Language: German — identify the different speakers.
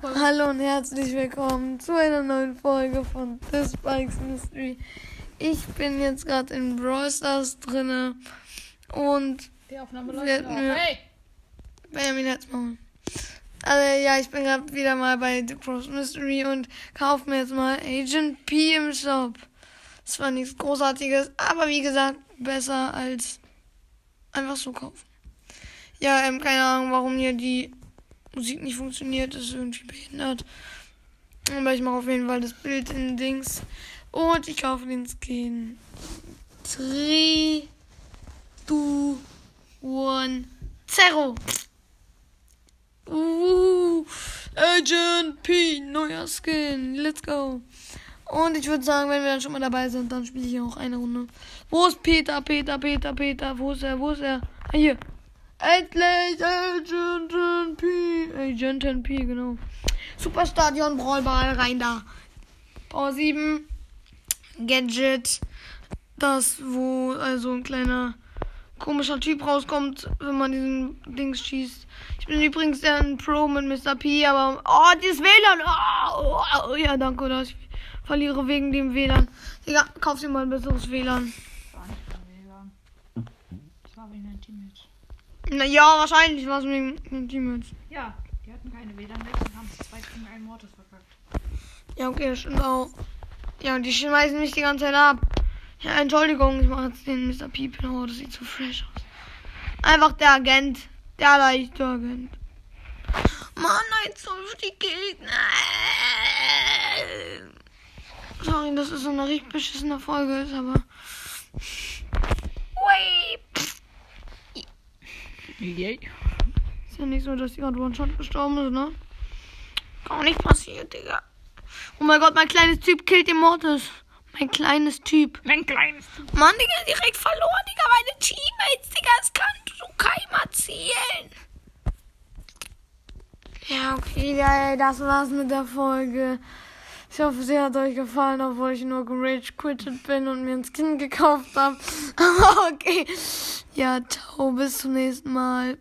Speaker 1: Folge.
Speaker 2: Hallo und herzlich willkommen zu einer neuen Folge von The Spikes Mystery. Ich bin jetzt gerade in Brawl Stars drinne und
Speaker 1: Die Aufnahme läuft
Speaker 2: wir-
Speaker 1: Hey!
Speaker 2: Benjamin hat's mal. Also ja, ich bin gerade wieder mal bei The Cross Mystery und kaufe mir jetzt mal Agent P im Shop. Das war nichts Großartiges, aber wie gesagt, besser als einfach so kaufen. Ja, ähm, keine Ahnung, warum hier die Musik nicht funktioniert, ist irgendwie behindert. Aber ich mache auf jeden Fall das Bild in Dings. Und ich kaufe den Skin. 3, 2, 1, Zero. Uh, Agent P, neuer Skin. Let's go. Und ich würde sagen, wenn wir dann schon mal dabei sind, dann spiele ich auch eine Runde. Wo ist Peter, Peter, Peter, Peter? Wo ist er? Wo ist er? Ah, hier. Endlich Agent P. Agent P, genau. Superstadion Brawlball rein da. Power 7. Gadget. Das, wo also ein kleiner komischer Typ rauskommt, wenn man diesen Dings schießt. Ich bin übrigens ein Pro mit Mr. P, aber. Oh, dieses WLAN! Oh, oh, oh, ja, danke, dass ich verliere wegen dem WLAN. Digga, kauf dir mal ein besseres WLAN.
Speaker 1: Das war nicht mein WLAN. Das war wegen deinem Teammate.
Speaker 2: Na ja, wahrscheinlich war es mit dem Teammates.
Speaker 1: Ja, die hatten keine WLAN weg und haben zu zweit gegen einen Mortis verkackt.
Speaker 2: Ja, okay, das stimmt auch. Ja, und die schmeißen mich die ganze Zeit ab. Ja, Entschuldigung, ich mache jetzt den Mr. P. Oh, das sieht so fresh aus. Einfach der Agent. Der leichte Agent. Mann, jetzt so die Gegner. Sorry, dass es so eine richtig beschissene Folge ist, aber. Ui.
Speaker 1: Yay.
Speaker 2: Ist ja nicht so, dass die gerade One-Shot gestorben ist, ne? Gar nicht passiert, Digga. Oh mein Gott, mein kleines Typ killt den Mortis. Mein kleines Typ.
Speaker 1: Mein kleines.
Speaker 2: Mann, Digga, direkt verloren, Digga. Meine Teammates, Digga, das kann so keinem erzählen. Ja, okay, ja, das war's mit der Folge. Ich hoffe, sie hat euch gefallen, obwohl ich nur gerage quitted bin und mir ein Skin gekauft habe. Okay. Ja, ciao, bis zum nächsten Mal.